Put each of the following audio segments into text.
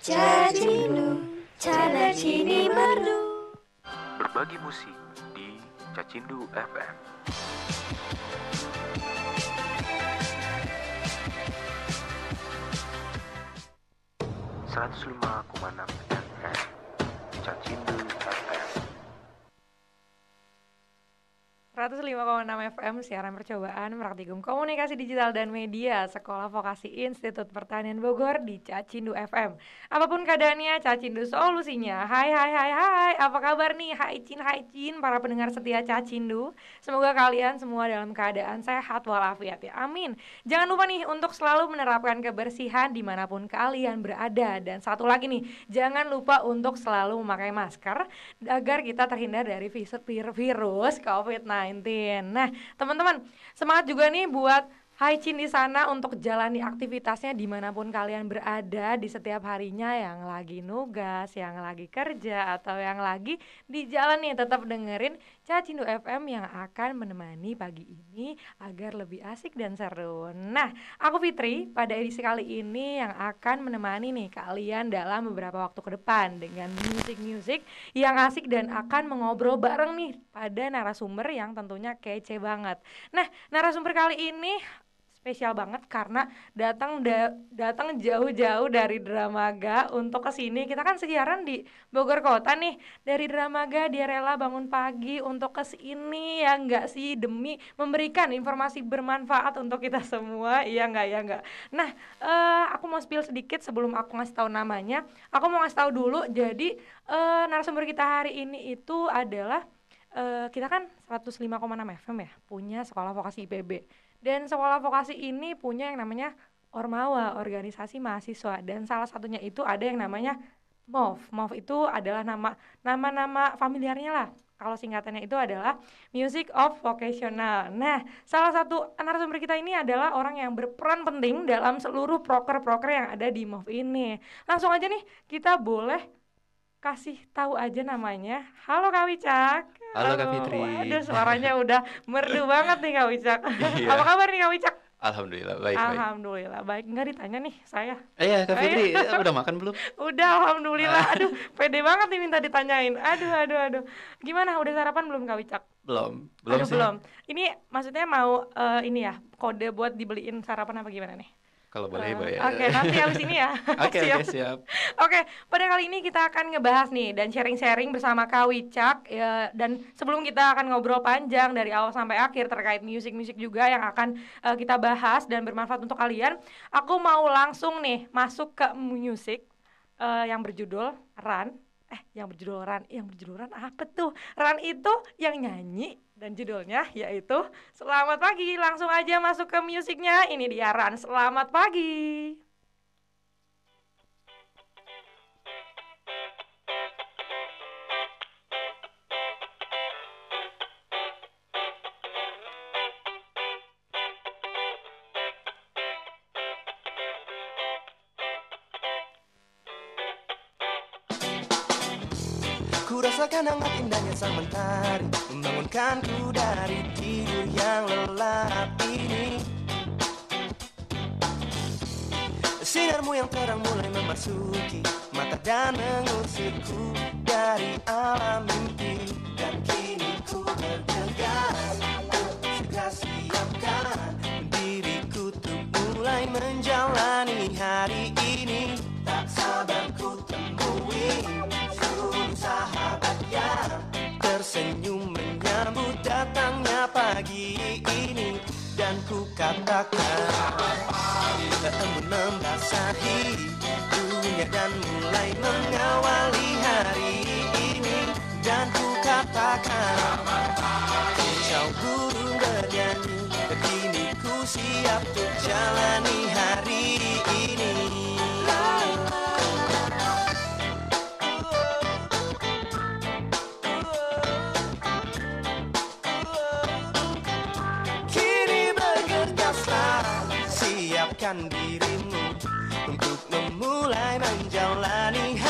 Cacindu, Cini Merdu. Berbagi musik di Cacindu FM. Seratus lima koma enam Cacindu 105,6 FM siaran percobaan praktikum komunikasi digital dan media Sekolah Vokasi Institut Pertanian Bogor di Cacindu FM Apa pun keadaannya Cacindu solusinya. Hai hai hai hai apa kabar nih? Hai Cin hai Cin para pendengar setia Cacindu. Semoga kalian semua dalam keadaan sehat walafiat ya. Amin. Jangan lupa nih untuk selalu menerapkan kebersihan di mana pun kalian berada. Dan satu lagi nih jangan lupa untuk selalu memakai masker Agar kita terhindar dari virus COVID-19 Nah teman-teman semangat juga nih buat Hai Cin di sana untuk jalani aktivitasnya di mana pun kalian berada di setiap harinya yang lagi nugas, yang lagi kerja atau yang lagi di jalan nih tetap dengerin Cacindu FM yang akan menemani pagi ini agar lebih asik dan seru. Nah, aku Fitri pada edisi kali ini yang akan menemani nih kalian dalam beberapa waktu ke depan dengan musik-musik yang asik dan akan mengobrol bareng nih pada narasumber yang tentunya kece banget. Nah, narasumber kali ini spesial banget karena datang da- datang jauh-jauh dari Dramaga untuk ke sini. Kita kan siaran di Bogor Kota nih. Dari Dramaga dia rela bangun pagi untuk ke sini ya enggak sih demi memberikan informasi bermanfaat untuk kita semua. Iya enggak ya enggak. Nah, eh, aku mau spill sedikit sebelum aku ngasih tahu namanya. Aku mau ngasih tahu dulu. Jadi eh, narasumber kita hari ini itu adalah eh, kita kan 105,6 FM ya, punya sekolah vokasi IPB. Dan sekolah vokasi ini punya yang namanya Ormawa, organisasi mahasiswa dan salah satunya itu ada yang namanya MOV. MOV itu adalah nama nama-nama familiarnya lah. Kalau singkatannya itu adalah Music of Vocational. Nah, salah satu narasumber kita ini adalah orang yang berperan penting dalam seluruh proker-proker yang ada di MOV ini. Langsung aja nih, kita boleh kasih tahu aja namanya. Halo Kak Wicak. Halo, Kak Fitri. Waduh, suaranya udah merdu banget nih Kak Wicak. Iya. Apa kabar nih Kak Wicak? Alhamdulillah baik. Alhamdulillah baik. Enggak ditanya nih saya. Eh ya Kak iya. Fitri, eh, udah makan belum? Udah alhamdulillah. Aduh, pede banget nih minta ditanyain. Aduh, aduh, aduh. Gimana? Udah sarapan belum Kak Wicak? Belum, belum Aduh, sih. belum. Ini maksudnya mau eh, ini ya, kode buat dibeliin sarapan apa gimana nih? Kalau boleh Eh, boleh. Oke, nanti habis ini ya. Oke Siap. oke siap. Oke, pada kali ini kita akan ngebahas nih dan sharing-sharing bersama Kak Wicak ya, dan sebelum kita akan ngobrol panjang dari awal sampai akhir terkait musik-musik juga yang akan eh, kita bahas dan bermanfaat untuk kalian, aku mau langsung nih masuk ke musik eh, yang berjudul Run. Eh, yang berjudul Run, yang berjudul Run apa tuh? Run itu yang nyanyi dan judulnya yaitu Selamat Pagi. Langsung aja masuk ke musiknya. Ini dia Run. Selamat pagi. Ku rasakan hangat indahnya sang mentari Membangunkanku dari tidur yang lelap ini. Sinarmu yang terang mulai memasuki Mata dan mengusirku dari alam mimpi. Dan kini ku bergegas Segera siapkan diriku untuk mulai menjalani hari ini. Tak sabar ku temui seluruh sahabat yang tersenyum menyambut datangnya pagi ini. Dan ku katakan embun membasahi dunia dan mulai mengawali hari ini. Dan ku katakan Kicau burung bernyanyi Kini ku siap untuk jalani hari ini dirimu Untuk memulai menjalani hari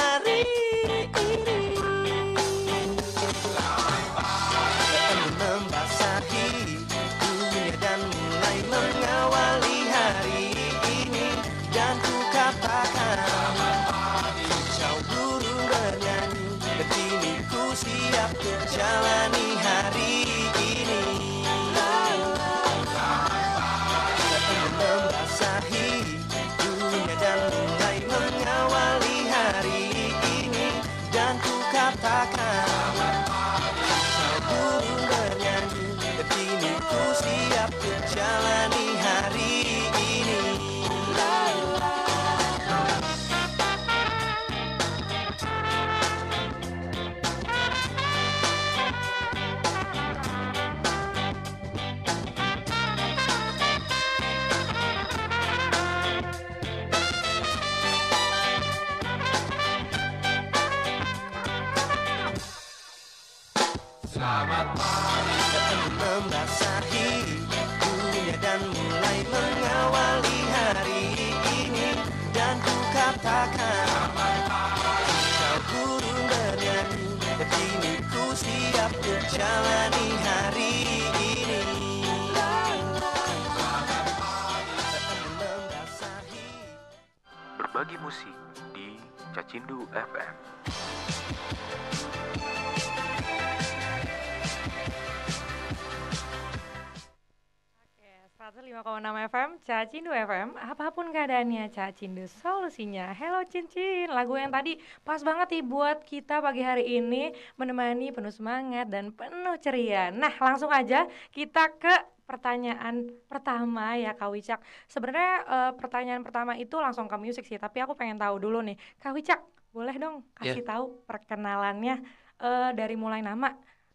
105,6 FM, Cacindu FM, apa pun keadaannya, Cacindu solusinya. Hello Cincin, lagu yang tadi pas banget nih buat kita pagi hari ini menemani penuh semangat dan penuh ceria. Nah, langsung aja kita ke pertanyaan pertama ya Kak Wicak. Sebenarnya eh, pertanyaan pertama itu langsung ke musik sih, tapi aku pengen tahu dulu nih, Kak Wicak, boleh dong kasih tahu perkenalannya eh, dari mulai nama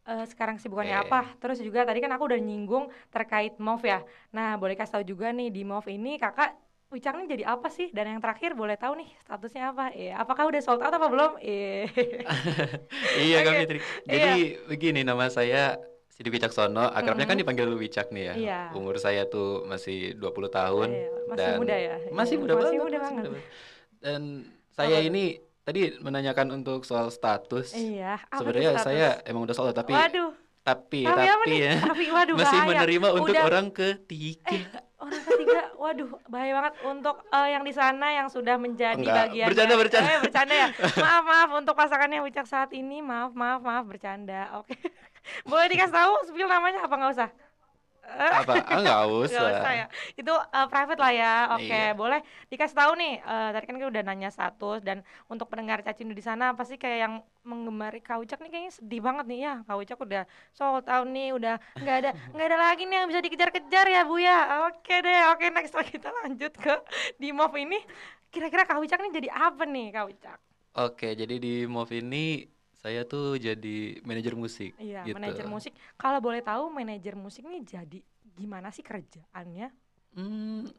eh, sekarang kesibukannya Oke. apa? Terus juga tadi kan aku udah nyinggung terkait MOV ya. Nah, boleh kasih tahu juga nih di MOV ini kakak Wicak nih jadi apa sih? Dan yang terakhir boleh tahu nih statusnya apa? Eh, apakah udah sold out apa belum? Eh. iya Kak Oke, Fitri. Jadi begini nama saya Sidik Wicaksono, akrabnya kan Mm-mm. dipanggil Wicak nih ya. Iya. Umur saya tuh masih 20 tahun Iya, masih dan muda ya? Masih Iya, muda masih banget. muda masih banget. muda. Dan saya Apa? ini tadi menanyakan untuk soal status. Iya, Sebenarnya status? saya emang udah soal tapi Waduh, tapi tapi tapi ya Tapi waduh masih bahaya. menerima untuk Udah- orang ketiga. Eh, orang ketiga, waduh, bahaya banget untuk eh, yang di sana yang sudah menjadi Enggak, bagian. bercanda, bercanda. Eh, bercanda ya. Maaf, maaf untuk pasangannya Wicak saat ini. Maaf, maaf, maaf, bercanda. Oke. Boleh dikasih tahu spill namanya apa nggak usah? Apa? Ah, nggak usah. nggak usah ya. Itu eh, private lah ya. Oke, Iya. boleh dikasih tahu nih. eh, tadi kan kita udah nanya status dan untuk pendengar cacindu di sana pasti kayak yang menggemari Kak Wicak nih kayaknya sedih banget nih ya. Kak Wicak udah sold out nih, udah nggak ada nggak ada lagi nih yang bisa dikejar-kejar ya Bu ya. Oke deh, oke next kita lanjut ke di MOV ini. Kira-kira Kak Wicak nih jadi apa nih Kak Wicak? Oke, jadi di MOV ini saya tuh jadi manajer musik Iya, gitu. manajer musik. Kalau boleh tahu manajer musik nih jadi gimana sih kerjaannya? Hmm,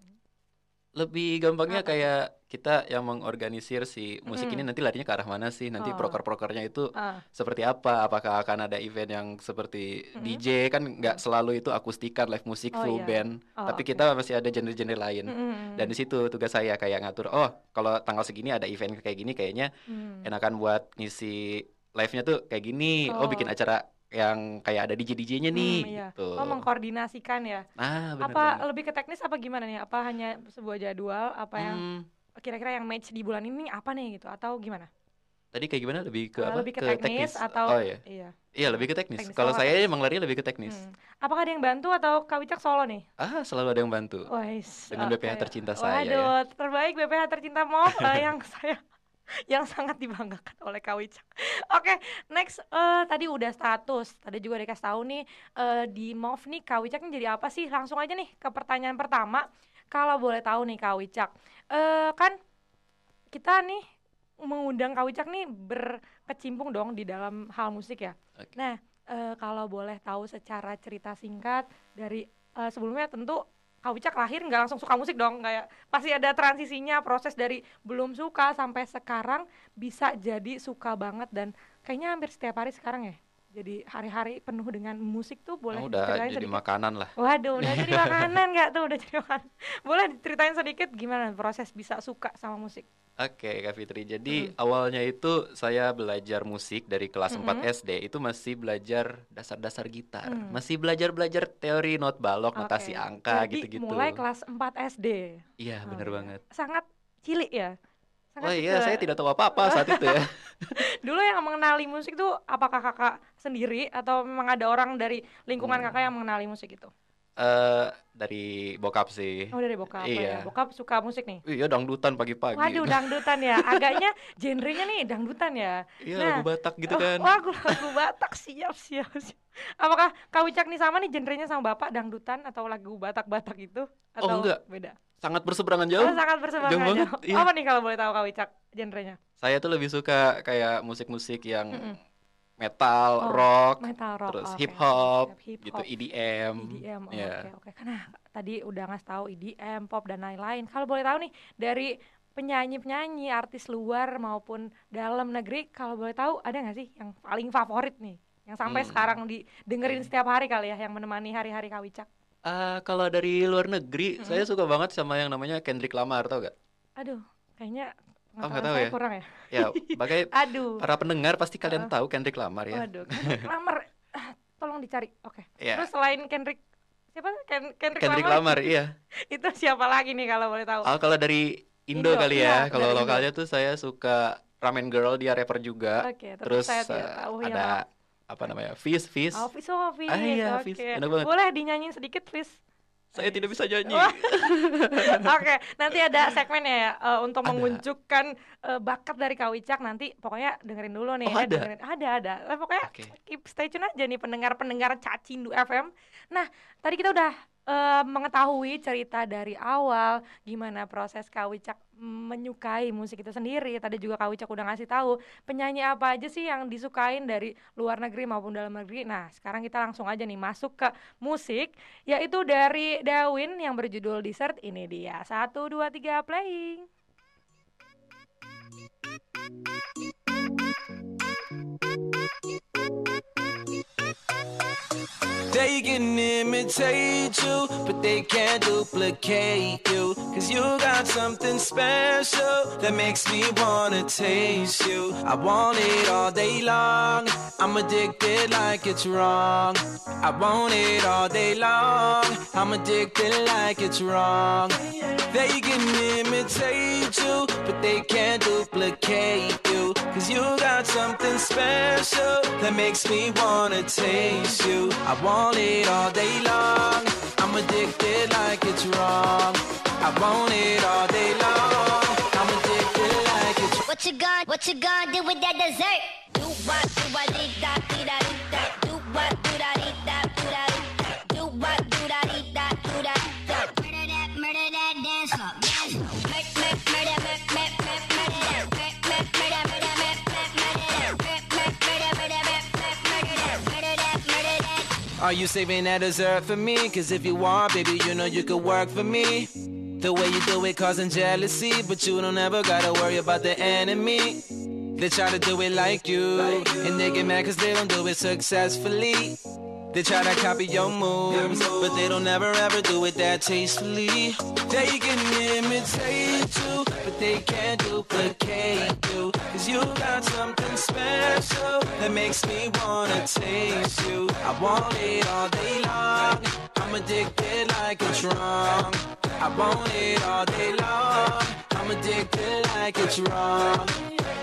lebih gampangnya Apa kayak kita yang mengorganisir si musik ini Mm-mm. nanti larinya ke arah mana sih? Nanti Oh. proker-prokernya itu Ah, seperti apa? Apakah akan ada event yang seperti Mm-mm. DJ kan nggak selalu itu akustikan live musik Oh, full iya. band, Oh, tapi oke. kita masih ada genre-genre lain. mm-mm. Dan di situ tugas saya kayak ngatur, oh kalau tanggal segini ada event kayak gini kayaknya Hmm. enakan buat ngisi live-nya tuh kayak gini. Oh, bikin Oh. acara yang kayak ada DJ-DJ-nya nih Hmm, iya. gitu. Oh, mengkoordinasikan ya. Nah, bener apa lebih ke teknis apa gimana nih? Apa hanya sebuah jadwal? Apa yang Hmm, kira-kira yang match di bulan ini apa nih gitu? Atau gimana? tadi kayak gimana? Lebih ke Eh, apa? lebih ke teknis atau Oh iya. iya. Iya, lebih ke teknis. Teknis. Kalau Oh, saya teknis. emang lari lebih ke teknis. Hmm. Apakah ada yang bantu atau Kak Wicak solo nih? Ah, selalu ada yang bantu. Wais, Dengan oke. BPH tercinta saya ya. Waduh, terbaik BPH tercinta eh, yang saya yang sangat dibanggakan oleh Kak Wicak. Oke, next eh, tadi udah status. Tadi juga dikasih tahu nih eh, di MOV nih Kak Wicak jadi apa sih? Langsung aja nih ke pertanyaan pertama. Kalau boleh tahu nih Kak Wicak. Eh kan kita nih mengundang Kak Wicak nih berkecimpung dong di dalam hal musik ya. Oke. Nah, eh, kalau boleh tahu secara cerita singkat dari eh, sebelumnya tentu Kak Wicak lahir nggak langsung suka musik dong, kayak pasti ada transisinya, proses dari belum suka sampai sekarang bisa jadi suka banget dan kayaknya hampir setiap hari sekarang ya. Jadi hari-hari penuh dengan musik tuh boleh Oh, udah diceritain jadi sedikit? makanan lah. Waduh, udah jadi makanan nggak tuh? Udah jadi makanan. Boleh diceritain sedikit gimana proses bisa suka sama musik? Oke, Kak Fitri. Jadi awalnya itu saya belajar musik dari kelas 4 Mm-mm. SD. Itu masih belajar dasar-dasar gitar. Mm. Masih belajar-belajar teori not balok, notasi Oke. angka gitu-gitu. mulai kelas 4 SD. Iya, Oh, bener iya. banget. Sangat cilik ya. Oh Sangat iya, saya tidak tahu apa-apa saat itu ya. Dulu yang mengenali musik tuh apakah kakak sendiri atau memang ada orang dari lingkungan Hmm. kakak yang mengenali musik itu? Eh, dari bokap sih. Oh dari bokap Iya. ya. Bokap suka musik nih. Iya, dangdutan pagi-pagi. Waduh dangdutan ya. Agaknya genrenya nih dangdutan ya. Iya, Nah, lagu Batak gitu Oh, kan. Wah, lagu, lagu Batak siap siap. siap. Apakah Kak Wicak nih sama nih genrenya sama bapak dangdutan atau lagu Batak-Batak itu? Atau Oh, enggak. Beda. Sangat berseberangan Oh, jauh. sangat berseberangan Jauh banget, jauh. iya. Apa nih kalau boleh tahu Kak Wicak genrenya? Saya tuh lebih suka kayak musik-musik yang Mm-mm. Metal, Oh, rock, Metal rock. terus oke, hip hop, hip gitu, hop. EDM. EDM, oh, ya. oke oke. Karena tadi udah ngasih tahu EDM, pop dan lain-lain. Kalau boleh tahu nih dari penyanyi-penyanyi, artis luar maupun dalam negeri, kalau boleh tahu ada nggak sih yang paling favorit nih? Yang sampai Hmm. sekarang didengerin setiap hari kali ya yang menemani hari-hari Kawicak. Ah, kalau dari luar negeri, Mm-mm. saya suka banget sama yang namanya Kendrick Lamar, tau gak? Aduh, kayaknya Oh, nggak tahu ya? kurang ya. Ya, sebagai Aduh. para pendengar pasti Uh. kalian tahu Kendrick Lamar ya. Waduh, Kendrick Lamar. Ah, tolong dicari. Oke. Ya, Terus selain Kendrick siapa? Ken Kendrick, Kendrick Lamar. Lamar, iya. Itu siapa lagi nih kalau boleh tahu? Oh, kalau dari Indo, Indo, kali iya, ya. Kalau dari Indo. lokalnya tuh saya suka Ramen Girl, dia rapper juga. Oke, terus, Terus saya tidak eh, tahu yang ada apa namanya? Fizz, Fizz. Oh, Fizz, oh, Fizz. Ah, iya, Oke. Fizz. Enak banget. Boleh dinyanyiin sedikit, Fizz? Saya tidak bisa nyanyi. Wah. Oke, nanti ada segmennya ya eh, untuk Ada. mengunjukkan eh, bakat dari Kawicak nanti pokoknya dengerin dulu nih. Oh, Eh, ada? dengerin. Ada, ada. Eh, pokoknya Oke. keep stay tune aja nih pendengar-pendengar Cacindu FM. Nah, tadi kita udah eh, mengetahui cerita dari awal gimana proses Kawicak menyukai musik itu sendiri. Tadi juga Kawicak udah ngasih tahu penyanyi apa aja sih yang disukain dari luar negeri maupun dalam negeri. Nah, sekarang kita langsung aja nih masuk ke musik yaitu dari Dawin yang berjudul Dessert ini dia. Satu, dua, tiga, playing. They can imitate you, but they can't duplicate you. Cause you got something special that makes me wanna taste you. I want it all day long. I'm addicted like it's wrong. I want it all day long. I'm addicted like it's wrong. They can imitate you, but they can't duplicate. Cause you got something special that makes me wanna taste you. I want it all day long. I'm addicted like it's wrong. I want it all day long. I'm addicted like it's wrong. What you gonna, what you gonna do with that dessert? Do what, do dee da, da. Do what, do Are you saving that dessert for me? Cause if you are, baby, you know you could work for me. The way you do it causing jealousy, but you don't ever gotta worry about the enemy. They try to do it like you, and they get mad cause they don't do it successfully. They try to copy your moves, but they don't ever ever do it that tastefully. They can imitate you, but they can't duplicate you. Cause you got something special that makes me wanna taste you. I want it all day long. I'm addicted like it's wrong. I want it all day long. I'm addicted like it's wrong.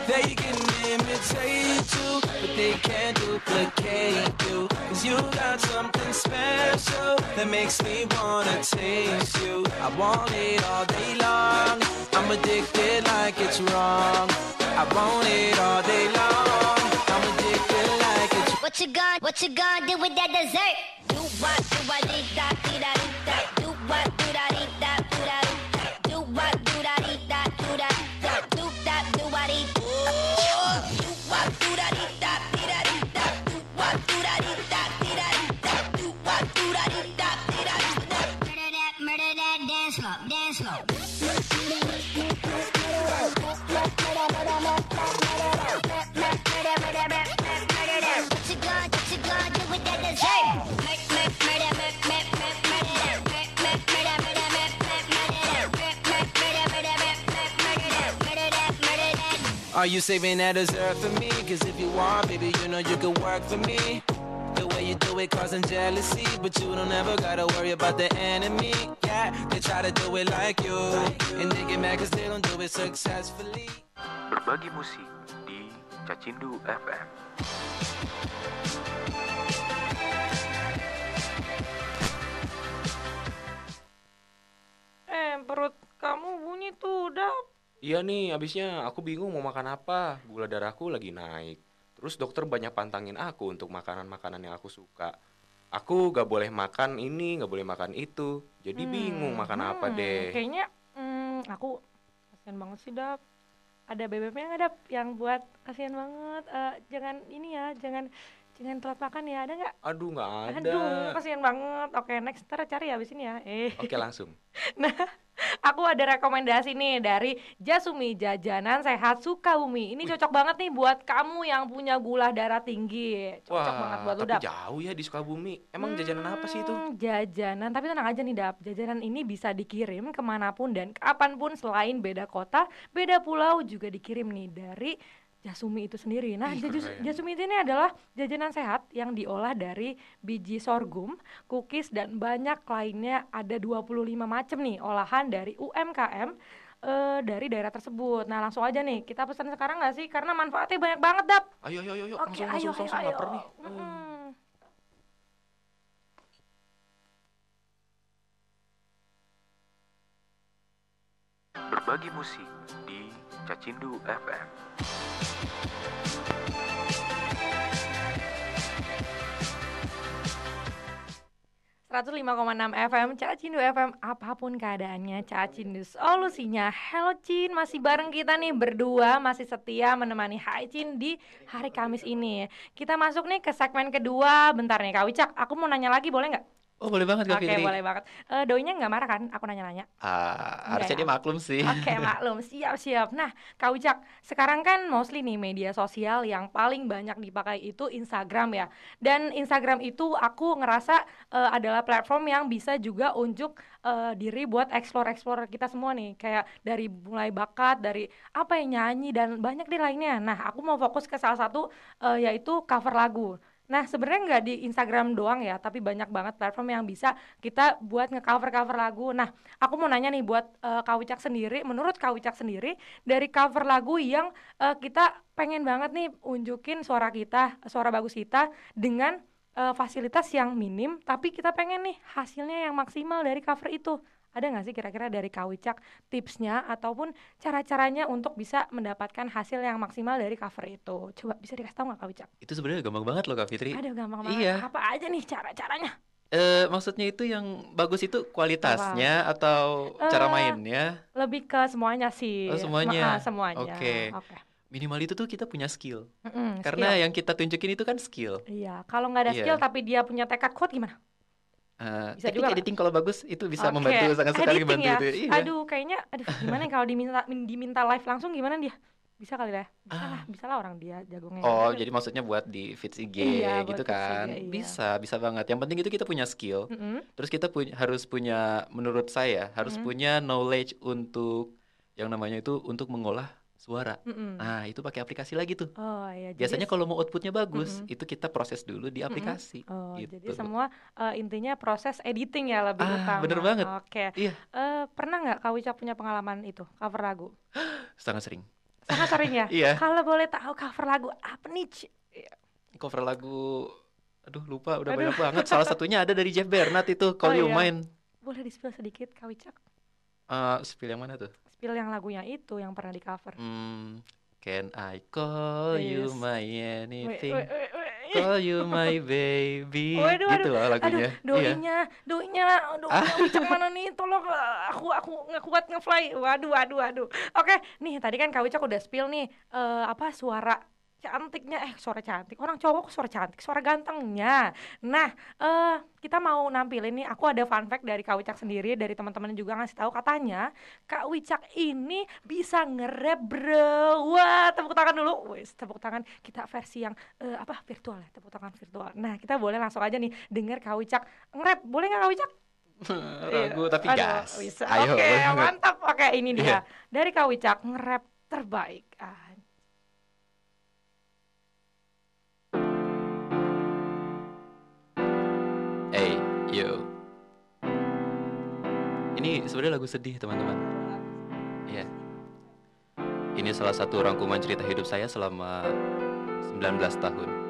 They can imitate you, but they can't duplicate you. Cause you got something special that makes me wanna taste you. I want it all day long. I'm addicted like it's wrong. I want it all day long. I'm addicted like it's What you gonna, what you gonna do with that dessert? Do what, do what, dee da, da, da. Do what, do da, dance floor, dance floor. Are you saving that dessert for me? Cause if you are, baby, you know you can work for me. The way you do it causing jealousy, but you don't ever gotta worry about the enemy. Yeah, they try to do it like you, and they get mad cause they don't do it successfully. Berbagi musik di Cacindu FM. Eh, perut kamu bunyi tuh, udah. Iya nih, abisnya aku bingung mau makan apa. Gula darahku lagi naik. Terus dokter banyak pantangin aku untuk makanan-makanan yang aku suka. Aku gak boleh makan ini, gak boleh makan itu. Jadi bingung makan apa Hmm, deh. Kayaknya hmm, aku kasihan banget sih, Dap. Ada bebeknya nggak, Dap? Yang buat kasihan banget. Eh, jangan ini ya, jangan jangan telat makan ya, ada nggak? Aduh, gak ada. Aduh, kasihan banget. Oke, next ntar cari ya abis ini ya. Eh. Oke langsung. Nah, Aku ada rekomendasi nih dari Jasumi Jajanan Sehat Sukabumi. Ini cocok banget nih buat kamu yang punya gula darah tinggi. Cocok banget buat lu tapi Dap. jauh ya di Sukabumi. Emang jajanan apa sih itu? Hmm, Jajanan, tapi tenang aja nih Dap. Jajanan ini bisa dikirim ke mana pun dan kapan pun selain beda kota, beda pulau juga dikirim nih dari Jasumi itu sendiri. Nah, Ih, Jajus-. Jasumi ini adalah jajanan sehat yang diolah dari biji sorghum, cookies dan banyak lainnya. Ada 25 macam nih olahan dari UMKM eh, dari daerah tersebut. Nah, langsung aja nih kita pesan sekarang nggak sih? Karena manfaatnya banyak banget, Dap. Ayo ayo ayo, ayo. Oke, langsung ayo, langsung langsung ayo, lapar ayo. nih. Mm-mm. Berbagi musik di Cacindu FM. Hmm. 105,6 FM Cacindu FM apa pun keadaannya Cacindu solusinya Halo Cin masih bareng kita nih berdua masih setia menemani Hai Cin di hari Kamis ini kita masuk nih ke segmen kedua bentar nih Kak Wicak aku mau nanya lagi boleh nggak? Oh boleh banget Kak Oke Fitri. boleh banget Eh, Doinya nggak marah kan aku nanya-nanya Ah, harusnya Enggak dia ya? maklum sih. Oke maklum siap siap. Nah Kak Ujak sekarang kan mostly nih media sosial yang paling banyak dipakai itu Instagram ya. Dan Instagram itu aku ngerasa eh, adalah platform yang bisa juga unjuk eh, diri buat explore explore kita semua nih. Kayak dari mulai bakat, dari apa yang nyanyi dan banyak di lainnya. Nah aku mau fokus ke salah satu eh, yaitu cover lagu. Nah, sebenarnya nggak di Instagram doang ya, tapi banyak banget platform yang bisa kita buat nge-cover-cover lagu. Nah, aku mau nanya nih buat eh, Kak Wicak sendiri, menurut Kak Wicak sendiri dari cover lagu yang eh, kita pengen banget nih unjukin suara kita, suara bagus kita dengan eh, fasilitas yang minim, tapi kita pengen nih hasilnya yang maksimal dari cover itu. Ada nggak sih kira-kira dari Kak Wicak tipsnya ataupun cara-caranya untuk bisa mendapatkan hasil yang maksimal dari cover itu? Coba bisa dikasih tahu nggak Kak Wicak? Itu sebenarnya gampang banget loh Kak Fitri. Ada gampang banget. Iya. Apa aja nih cara-caranya? Eh, maksudnya itu yang bagus itu kualitasnya atau cara Eh, mainnya? Lebih ke semuanya sih. Oh, semuanya. Ma- ah, semuanya. Oke. Oke. Minimal itu tuh kita punya skill. Mm-mm, Karena skill. yang kita tunjukin itu kan skill. Iya, kalau nggak ada Iya. skill tapi dia punya tekad kuat gimana? Eh, Bisa juga editing kalau bagus itu bisa Oke, membantu sangat sekali editing membantu ya. itu. Iya. Aduh, kayaknya aduh gimana ya kalau diminta diminta live langsung gimana dia? Bisa kali ya? Bisa lah, bisa lah orang dia jagongnya. Ah. Oh, Gitu. jadi maksudnya buat di feeds IG Iya, gitu kan. IG, iya. Bisa, bisa banget. Yang penting itu kita punya skill. Mm-mm. Terus kita punya harus punya menurut saya harus Mm. punya knowledge untuk yang namanya itu untuk mengolah suara. Mm-mm. Nah, itu pakai aplikasi lagi tuh. Oh iya, jadi Biasanya kalau mau outputnya bagus, Mm-mm. itu kita proses dulu di aplikasi. Oh, gitu. jadi semua eh, intinya proses editing ya lebih Ah, utama. bener banget. Oke. Iya. Eh, pernah nggak Kak Wicak punya pengalaman itu cover lagu? Sangat sering. Sangat sering ya. Iya. Kalau boleh tahu cover lagu apa nih? Cover lagu aduh lupa udah Aduh. banyak banget. Salah satunya ada dari Jeff Bernat itu Call Oh, You iya. Mine. Boleh di-spill sedikit Kak Wicak? Eh, spill yang mana tuh? Spill yang lagunya itu yang pernah di cover. Hmm, Can I call you Yes. my Weh, anything? weh, weh, weh. Call you my baby. Waduh, gitu loh lagunya. Aduh, Iya. doinya, doinya, aduh, Ah. Wicak mana nih? Tolong, aku, aku nggak kuat ngefly. Waduh, waduh, waduh. Oke, nih tadi kan Kak Wicak udah spill nih, eh, apa suara cantiknya, eh suara cantik, orang cowok suara cantik, suara gantengnya. Nah, eh kita mau nampilin nih, aku ada fun fact dari Kak Wicak sendiri, dari teman-teman juga ngasih tahu katanya Kak Wicak ini bisa nge-rap bro. Wah, tepuk tangan dulu. Wes, tepuk tangan kita versi yang eh, apa virtual ya, tepuk tangan virtual. Nah, kita boleh langsung aja nih denger Kak Wicak nge-rap. Boleh nggak Kak Wicak? Ragu tapi Aduh, gas. bisa. Ayo. Oke, banget. mantap. Oke, ini dia. Iya. Dari Kak Wicak nge-rap terbaik. Ah, Hey, yo. Ini sebenarnya lagu sedih, teman-teman. Iya. Ini salah satu rangkuman cerita hidup saya selama 19 tahun.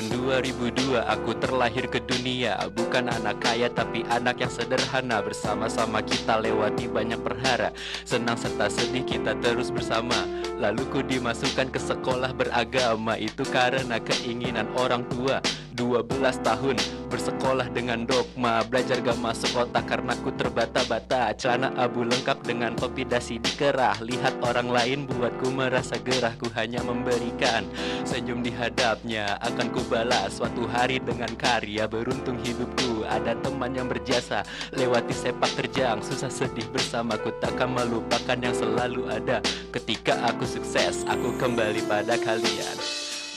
Tahun 2002 aku terlahir ke dunia. Bukan anak kaya tapi anak yang sederhana. Bersama-sama kita lewati banyak perhara. Senang serta sedih kita terus bersama. Lalu ku dimasukkan ke sekolah beragama. Itu karena keinginan orang tua 12 tahun Bersekolah dengan dogma Belajar gak masuk otak karena ku terbata-bata. Celana abu lengkap dengan topi dasi dikerah. Lihat orang lain buatku merasa gerah Ku hanya memberikan senyum di hadapnya. Akan ku balas suatu hari dengan karya Beruntung hidupku. Ada teman yang berjasa Lewati sepak terjang. Susah sedih bersamaku Takkan melupakan yang selalu ada. Ketika aku sukses aku kembali pada kalian.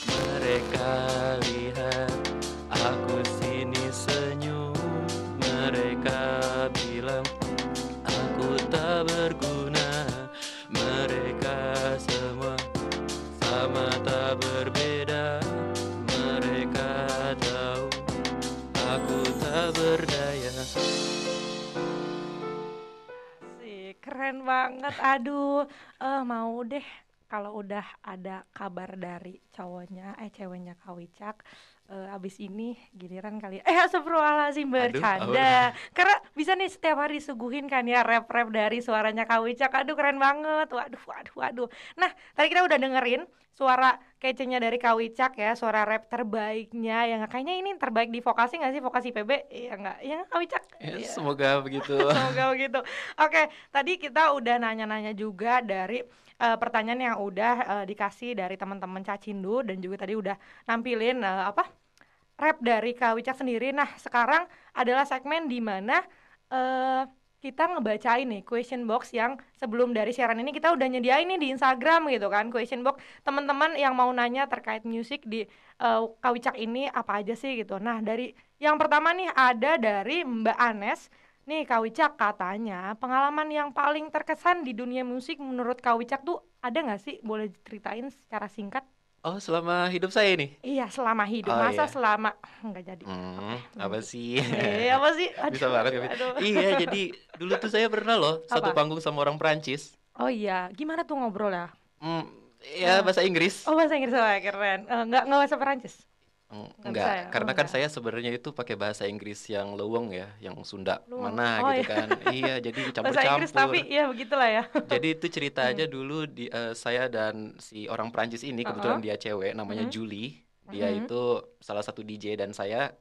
Mereka banget. Aduh, eh mau deh kalau udah ada kabar dari cowoknya, eh ceweknya Kak Eh, abis ini giliran kali Eh astagfirullahaladzim bercanda Karena bisa nih setiap hari disuguhin kan ya rap-rap dari suaranya Kak Wicak Aduh keren banget, waduh waduh waduh Nah tadi kita udah dengerin suara kecenya dari Kak Wicak ya Suara rap terbaiknya yang kayaknya ini terbaik di vokasi nggak sih? Vokasi PB? Iya nggak? Nggak, Kak Wicak? Ya, Iya. Semoga begitu Semoga begitu. Oke, tadi kita udah nanya-nanya juga dari eh, pertanyaan yang udah eh, dikasih dari teman-teman Cacindu dan juga tadi udah nampilin eh, apa rap dari Kak Wicak sendiri. Nah, sekarang adalah segmen di mana eh kita ngebacain nih question box yang sebelum dari siaran ini kita udah nyediain nih di Instagram gitu kan question box teman-teman yang mau nanya terkait musik di eh, Kak Wicak ini apa aja sih gitu. Nah, dari yang pertama nih ada dari Mbak Anes Nih Kak Wicak katanya pengalaman yang paling terkesan di dunia musik menurut Kak Wicak tuh ada nggak sih? Boleh ceritain secara singkat? Oh selama hidup saya ini Iya selama hidup, Oh, masa iya. selama nggak jadi. Hmm, apa sih? Eh, apa sih? Aduh, Bisa banget aduh. Iya, jadi dulu tuh saya pernah loh satu Apa? panggung sama orang Prancis. Oh iya, gimana tuh ngobrol ya? Hmm, ya bahasa Inggris. Oh bahasa Inggris wah keren. Eh, nggak nggak bahasa Perancis. Hmm, nggak Enggak, bisa ya? karena Oh, kan enggak. saya sebenarnya itu pakai bahasa Inggris yang leweng ya, yang Sunda Luweng. mana Oh, gitu iya. kan. Iya, jadi Bahasa Inggris tapi campur-campur. ya begitulah ya. Jadi itu cerita aja dulu di eh, saya dan si orang Prancis ini kebetulan Uh-uh. dia cewek namanya Mhm. Julie. Dia Mhm. itu salah satu DJ dan saya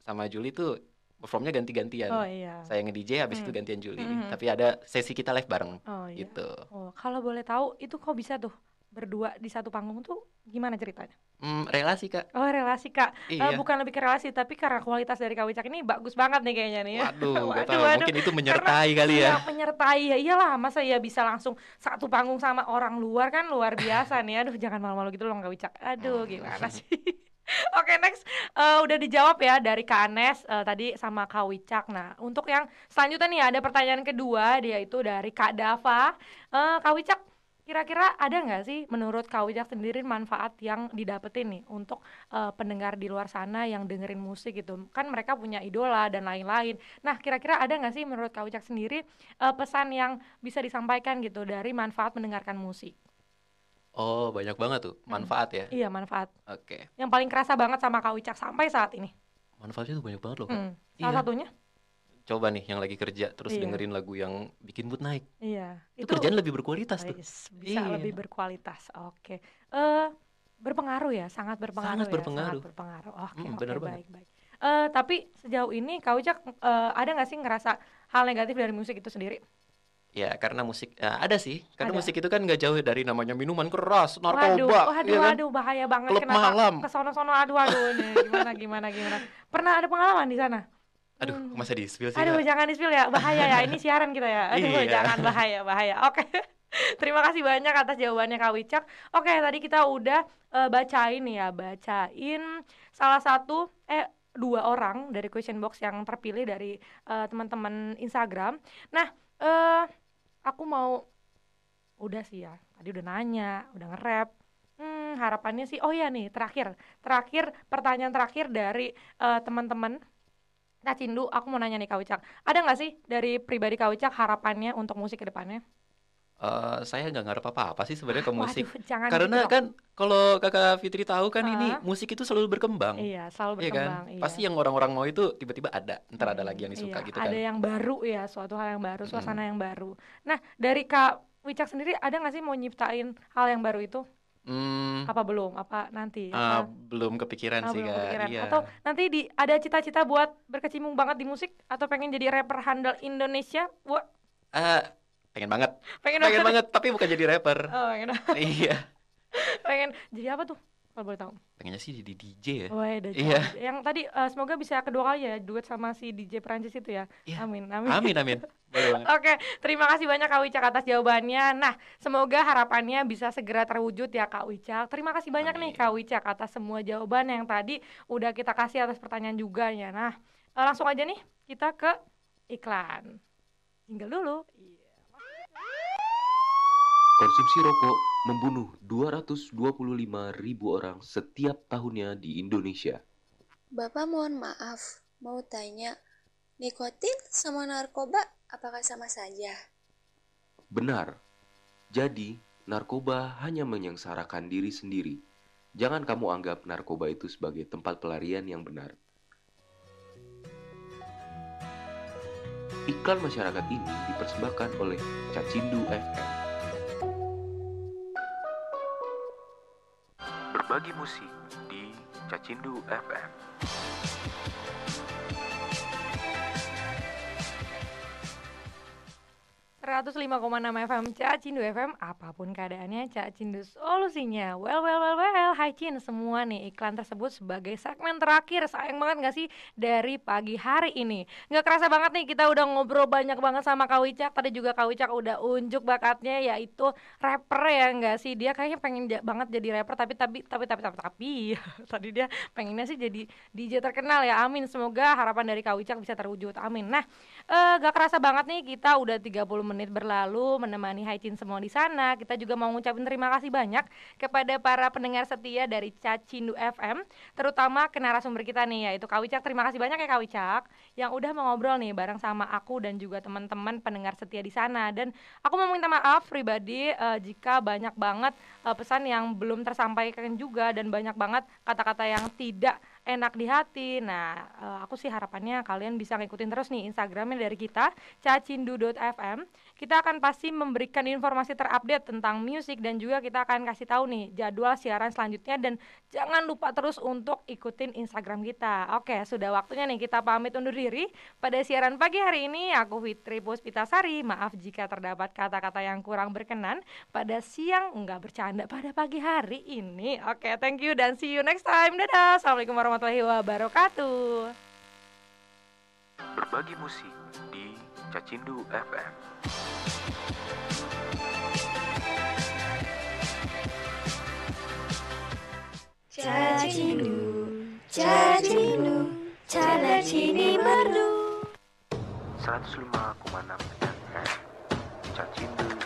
sama Julie tuh performnya ganti-gantian. Oh iya. Saya nge-DJ habis itu Hmm. gantian Julie. Mhm. Tapi ada sesi kita live bareng Oh iya. gitu. Oh, kalau boleh tahu itu kok bisa tuh berdua di satu panggung tuh gimana ceritanya? Hmm, relasi Kak. Oh relasi kak, Eh, Iya. bukan lebih ke relasi tapi karena kualitas dari Kak Wicak ini bagus banget nih kayaknya nih ya. Waduh, Waduh, tahu. waduh. Mungkin itu menyertai kali ya. Iya menyertai ya iyalah masa ya bisa langsung satu panggung sama orang luar kan luar biasa nih. Aduh jangan malu-malu gitu loh Kak Wicak. Aduh gimana sih? Oke next Eh, udah dijawab ya dari Kak Anes eh, tadi sama Kak Wicak. Nah untuk yang selanjutnya nih ada pertanyaan kedua dia itu dari Kak Dava. Eh, Kak Wicak kira-kira ada nggak sih menurut Kak Wicak sendiri manfaat yang didapetin nih untuk eh, pendengar di luar sana yang dengerin musik gitu? Kan mereka punya idola dan lain-lain. Nah kira-kira ada nggak sih menurut Kak Wicak sendiri eh, pesan yang bisa disampaikan gitu dari manfaat mendengarkan musik? Oh, banyak banget tuh. Manfaat ya. iya manfaat. Oke. yang paling kerasa banget sama Kak Wicak sampai saat ini. Manfaatnya tuh banyak banget loh, Kak. Hmm, salah Iya. satunya Coba nih yang lagi kerja terus Iya. dengerin lagu yang bikin mood naik. iya Itu, kerjaan lebih berkualitas tuh. Bisa Iya. lebih berkualitas oke eh berpengaruh ya sangat berpengaruh Sangat ya berpengaruh. sangat berpengaruh oke Hmm, oke bener baik banget. baik Eh, tapi sejauh ini Kak Wicak eh, ada nggak sih ngerasa hal negatif dari musik itu sendiri Ya, karena musik ya, ada sih. Karena Ada. musik itu kan nggak jauh dari namanya minuman keras, Waduh, narkoba, waduh, ya kan? waduh, bahaya banget. Klub Kenapa malam. ke sono-sono, aduh, aduh, nih, gimana, gimana, gimana. Pernah ada pengalaman di sana? Aduh, Hmm. masa di spill sih? Aduh, Kak? jangan di-spill ya, bahaya ya. Ini siaran kita ya. Aduh, Iya. jangan bahaya, bahaya. Oke. Terima kasih banyak atas jawabannya Kak Wicak. Oke, tadi kita udah eh, bacain ya, bacain salah satu eh dua orang dari question box yang terpilih dari eh, teman-teman Instagram. Nah, eh aku mau udah sih ya. Tadi udah nanya, udah nge-rap. Hmm, harapannya sih oh ya nih, terakhir. Terakhir pertanyaan terakhir dari eh, teman-teman Nah, Cindu, aku mau nanya nih Kak Wicak. Ada nggak sih dari pribadi Kak Wicak harapannya untuk musik ke depannya? Eh, saya nggak ngarep apa-apa sih sebenarnya ke musik. Waduh, jangan Karena gitu kan kalau kakak Fitri tahu kan ini Ah. musik itu selalu berkembang. Iya, selalu Iya kan? berkembang. iya. Pasti yang orang-orang mau itu tiba-tiba ada, ntar ada Hmm, lagi yang disuka iya, gitu Ada kan. yang baru ya, suatu hal yang baru, suasana yang baru. Nah, dari Kak Wicak sendiri ada nggak sih mau nyiptain hal yang baru itu? Hmm, Apa belum? Apa nanti? eh, Apa- belum kepikiran Oh, sih belum kak. kepikiran. Iya. Atau nanti di ada cita-cita buat berkecimpung banget di musik atau pengen jadi rapper handal Indonesia? Wah, Eh, pengen banget, pengen, pengen banget, tapi bukan jadi rapper. Oh, pengen, iya. pengen jadi apa tuh? Kalau boleh tahu. Pengennya sih jadi DJ ya. Wah, ada Iya. Yang tadi eh, semoga bisa kedua kali ya duet sama si DJ Prancis itu ya. Iya. Amin, amin. Amin amin. Oke, terima kasih banyak Kak Wicak atas jawabannya. Nah, semoga harapannya bisa segera terwujud ya Kak Wicak. Terima kasih banyak nih Amin. Kak Wicak atas semua jawaban yang tadi udah kita kasih atas pertanyaan juga ya. Nah, eh, langsung aja nih kita ke iklan. Tinggal dulu. Konsumsi rokok membunuh 225 ribu orang setiap tahunnya di Indonesia. Bapak mohon maaf, mau tanya, nikotin sama narkoba apakah sama saja? Benar. Jadi, narkoba hanya menyengsarakan diri sendiri. Jangan kamu anggap narkoba itu sebagai tempat pelarian yang benar. Iklan masyarakat ini dipersembahkan oleh Cacindu FM. Berbagi musik di Cacindu FM. 105,6 FM Cacindu FM Apa pun keadaannya Cacindu solusinya. Well well well well. Hai Cin semua nih Iklan tersebut sebagai segmen terakhir. Sayang banget gak sih Dari pagi hari ini? Gak kerasa banget nih Kita udah ngobrol banyak banget sama Kak Wicak. Tadi juga Kak Wicak udah unjuk bakatnya Yaitu rapper ya gak sih? Dia kayaknya pengen banget jadi rapper Tapi tapi tapi tapi tapi, tapi Tadi dia pengennya sih jadi DJ terkenal ya. Amin. Semoga harapan dari Kak Wicak bisa terwujud. Amin. Nah eh gak kerasa banget nih kita udah 30 menit berlalu menemani Haicin semua di sana. Kita juga mau ngucapin terima kasih banyak kepada para pendengar setia dari Cacindu FM, terutama ke narasumber kita nih yaitu Kak Wicak. Terima kasih banyak ya Kak Wicak yang udah mau ngobrol nih bareng sama aku dan juga teman-teman pendengar setia di sana. Dan aku mau minta maaf pribadi eh, jika banyak banget eh, pesan yang belum tersampaikan juga dan banyak banget kata-kata yang tidak enak di hati. Nah, eh, aku sih harapannya kalian bisa ngikutin terus nih Instagramnya dari kita cacindu.fm. Kita akan pasti memberikan informasi terupdate tentang musik dan juga kita akan kasih tahu nih jadwal siaran selanjutnya dan jangan lupa terus untuk ikutin Instagram kita. Oke, sudah waktunya nih kita pamit undur diri pada siaran pagi hari ini. Aku Fitri Puspitasari. Maaf jika terdapat kata-kata yang kurang berkenan pada siang enggak bercanda pada pagi hari ini. Oke, thank you dan see you next time. Dadah. Assalamualaikum warahmatullahi wabarakatuh. Berbagi musik di Cacindu FM. Cacindu, cacindu, cara cini merdu. 105,6 FM. Cacindu